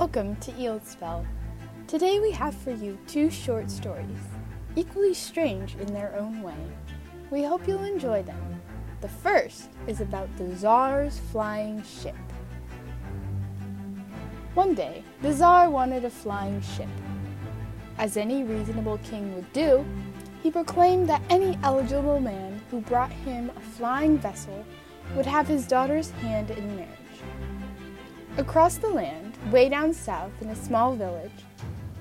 Welcome to Eelspell. Today we have for you two short stories, equally strange in their own way. We hope you'll enjoy them. The first is about the Tsar's flying ship. One day, the Tsar wanted a flying ship. As any reasonable king would do, he proclaimed that any eligible man who brought him a flying vessel would have his daughter's hand in marriage. Across the land, way down south in a small village,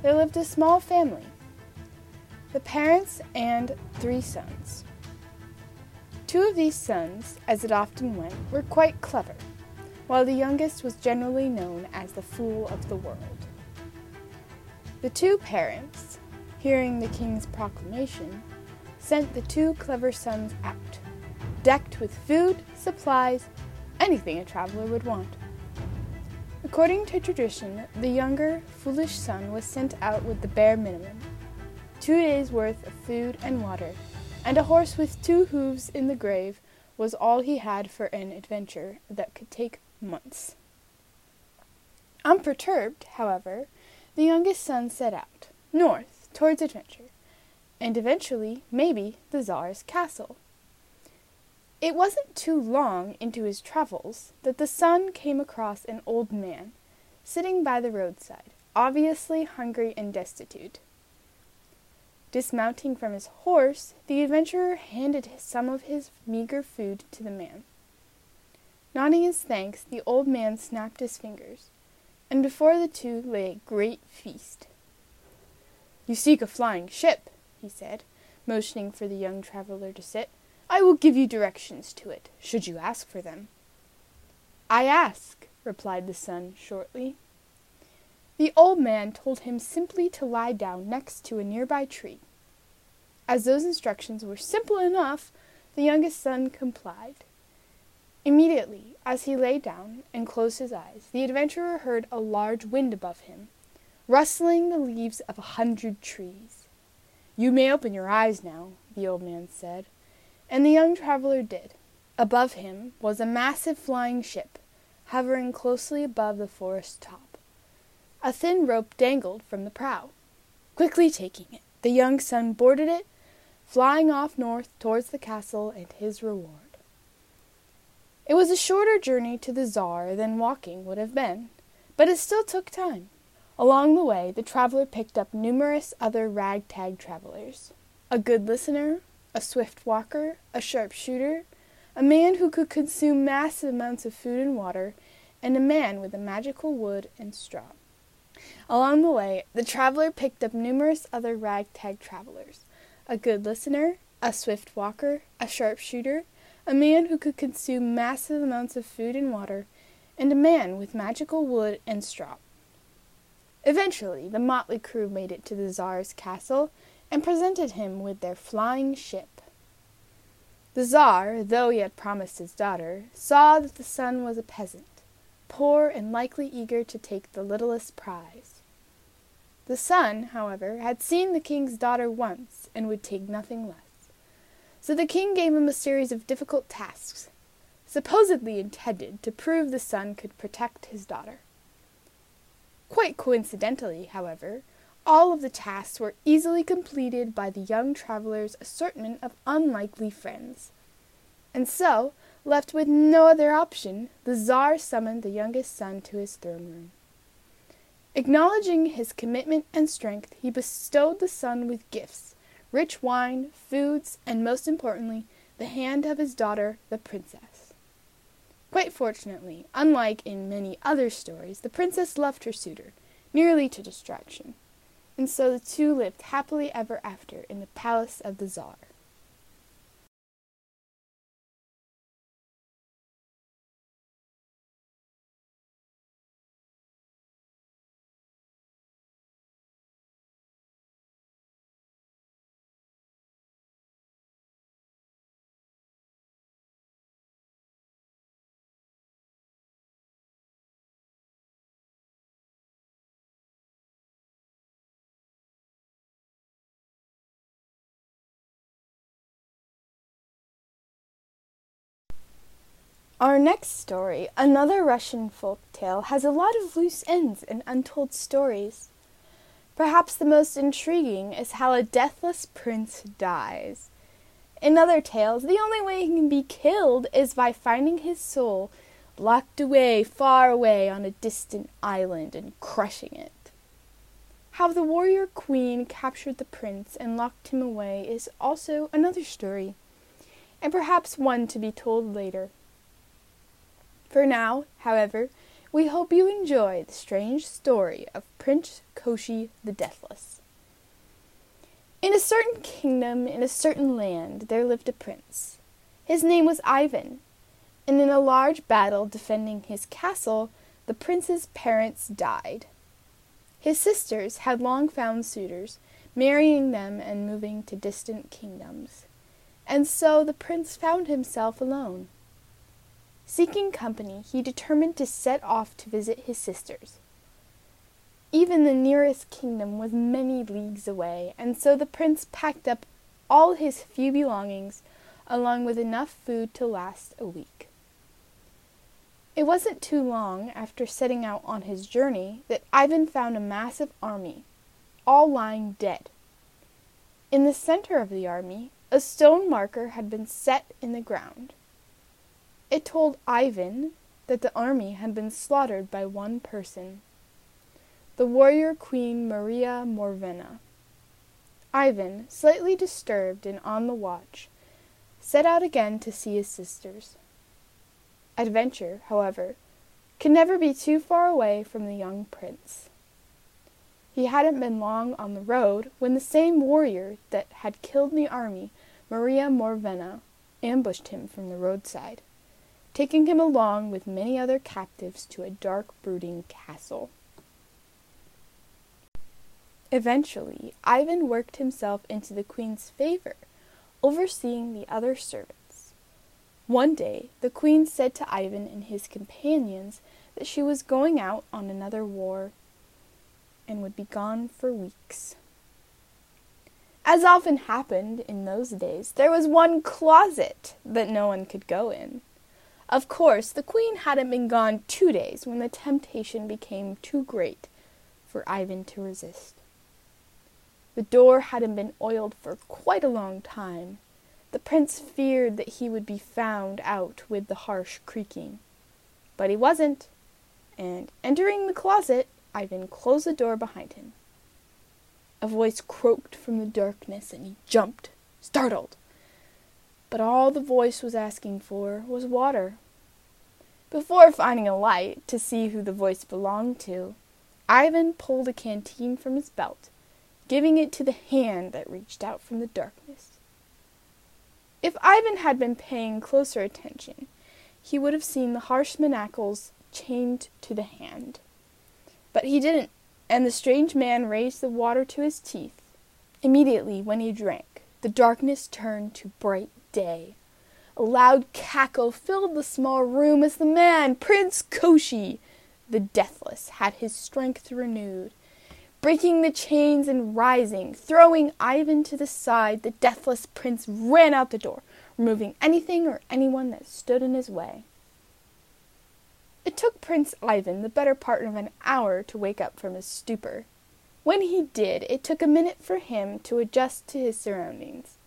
there lived a small family the parents and three sons. Two of these sons, as it often went, were quite clever, while the youngest was generally known as the fool of the world. The two parents, hearing the king's proclamation, sent the two clever sons out, decked with food, supplies, anything a traveler would want. According to tradition, the younger, foolish son was sent out with the bare minimum two days' worth of food and water, and a horse with two hooves in the grave was all he had for an adventure that could take months. Unperturbed, however, the youngest son set out, north, towards adventure, and eventually, maybe, the Tsar's castle. It wasn't too long into his travels that the son came across an old man, sitting by the roadside, obviously hungry and destitute. Dismounting from his horse, the adventurer handed some of his meager food to the man. Nodding his thanks, the old man snapped his fingers, and before the two lay a great feast. You seek a flying ship, he said, motioning for the young traveler to sit. I will give you directions to it, should you ask for them. I ask, replied the son shortly. The old man told him simply to lie down next to a nearby tree. As those instructions were simple enough, the youngest son complied. Immediately, as he lay down and closed his eyes, the adventurer heard a large wind above him, rustling the leaves of a hundred trees. You may open your eyes now, the old man said. And the young traveler did. Above him was a massive flying ship, hovering closely above the forest top. A thin rope dangled from the prow. Quickly taking it, the young son boarded it, flying off north towards the castle and his reward. It was a shorter journey to the Czar than walking would have been, but it still took time. Along the way, the traveler picked up numerous other ragtag travelers. A good listener, a swift walker, a sharpshooter, a man who could consume massive amounts of food and water, and a man with a magical wood and straw. Along the way, the traveler picked up numerous other ragtag travelers a good listener, a swift walker, a sharpshooter, a man who could consume massive amounts of food and water, and a man with magical wood and straw. Eventually, the motley crew made it to the Czar's castle and presented him with their flying ship. The Czar, though he had promised his daughter, saw that the son was a peasant, poor and likely eager to take the littlest prize. The son, however, had seen the king's daughter once and would take nothing less. So the king gave him a series of difficult tasks, supposedly intended to prove the son could protect his daughter. Quite coincidentally, however, all of the tasks were easily completed by the young traveler's assortment of unlikely friends. And so, left with no other option, the Czar summoned the youngest son to his throne room. Acknowledging his commitment and strength, he bestowed the son with gifts rich wine, foods, and most importantly, the hand of his daughter, the princess. Quite fortunately, unlike in many other stories, the princess loved her suitor, nearly to distraction and so the two lived happily ever after in the palace of the Czar. Our next story, another Russian folk tale, has a lot of loose ends and untold stories. Perhaps the most intriguing is how a deathless prince dies. In other tales, the only way he can be killed is by finding his soul locked away far away on a distant island and crushing it. How the warrior queen captured the prince and locked him away is also another story, and perhaps one to be told later. For now, however, we hope you enjoy the strange story of Prince Koschei the Deathless. In a certain kingdom, in a certain land, there lived a prince. His name was Ivan, and in a large battle defending his castle, the prince's parents died. His sisters had long found suitors, marrying them and moving to distant kingdoms. And so the prince found himself alone. Seeking company, he determined to set off to visit his sisters. Even the nearest kingdom was many leagues away, and so the prince packed up all his few belongings, along with enough food to last a week. It wasn't too long after setting out on his journey that Ivan found a massive army, all lying dead. In the center of the army, a stone marker had been set in the ground. It told Ivan that the army had been slaughtered by one person, the warrior queen Maria Morvena. Ivan, slightly disturbed and on the watch, set out again to see his sisters. Adventure, however, could never be too far away from the young prince. He hadn't been long on the road when the same warrior that had killed the army, Maria Morvena, ambushed him from the roadside taking him along with many other captives to a dark, brooding castle. Eventually, Ivan worked himself into the queen's favor, overseeing the other servants. One day, the queen said to Ivan and his companions that she was going out on another war and would be gone for weeks. As often happened in those days, there was one closet that no one could go in. Of course, the queen hadn't been gone two days when the temptation became too great for Ivan to resist. The door hadn't been oiled for quite a long time. The prince feared that he would be found out with the harsh creaking. But he wasn't, and entering the closet, Ivan closed the door behind him. A voice croaked from the darkness, and he jumped, startled but all the voice was asking for was water. Before finding a light to see who the voice belonged to, Ivan pulled a canteen from his belt, giving it to the hand that reached out from the darkness. If Ivan had been paying closer attention, he would have seen the harsh manacles chained to the hand. But he didn't, and the strange man raised the water to his teeth. Immediately, when he drank, the darkness turned to bright day. A loud cackle filled the small room as the man, Prince Koschei, the Deathless, had his strength renewed. Breaking the chains and rising, throwing Ivan to the side, the Deathless Prince ran out the door, removing anything or anyone that stood in his way. It took Prince Ivan the better part of an hour to wake up from his stupor. When he did, it took a minute for him to adjust to his surroundings.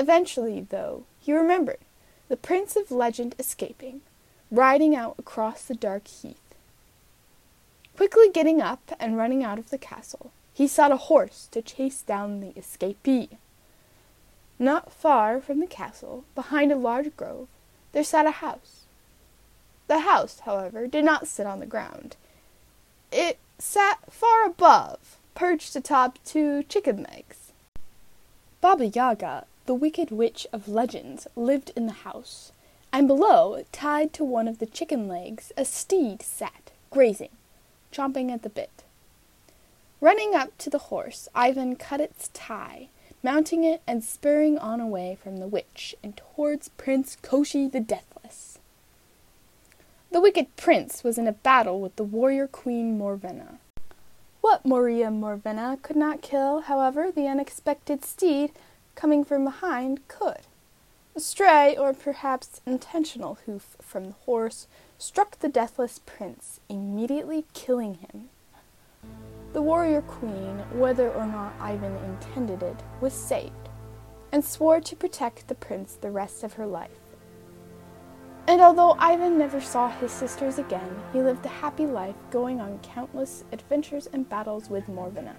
Eventually, though, he remembered the prince of legend escaping, riding out across the dark heath. Quickly getting up and running out of the castle, he sought a horse to chase down the escapee. Not far from the castle, behind a large grove, there sat a house. The house, however, did not sit on the ground. It sat far above, perched atop two chicken legs. Baba Yaga the wicked witch of legends lived in the house, and below, tied to one of the chicken legs, a steed sat, grazing, chomping at the bit. Running up to the horse, Ivan cut its tie, mounting it and spurring on away from the witch and towards Prince Koschei the Deathless. The wicked prince was in a battle with the warrior queen Morvena. What Moria Morvena could not kill, however, the unexpected steed coming from behind, could. A stray, or perhaps intentional, hoof from the horse struck the deathless prince, immediately killing him. The warrior queen, whether or not Ivan intended it, was saved, and swore to protect the prince the rest of her life. And although Ivan never saw his sisters again, he lived a happy life, going on countless adventures and battles with Morvenna.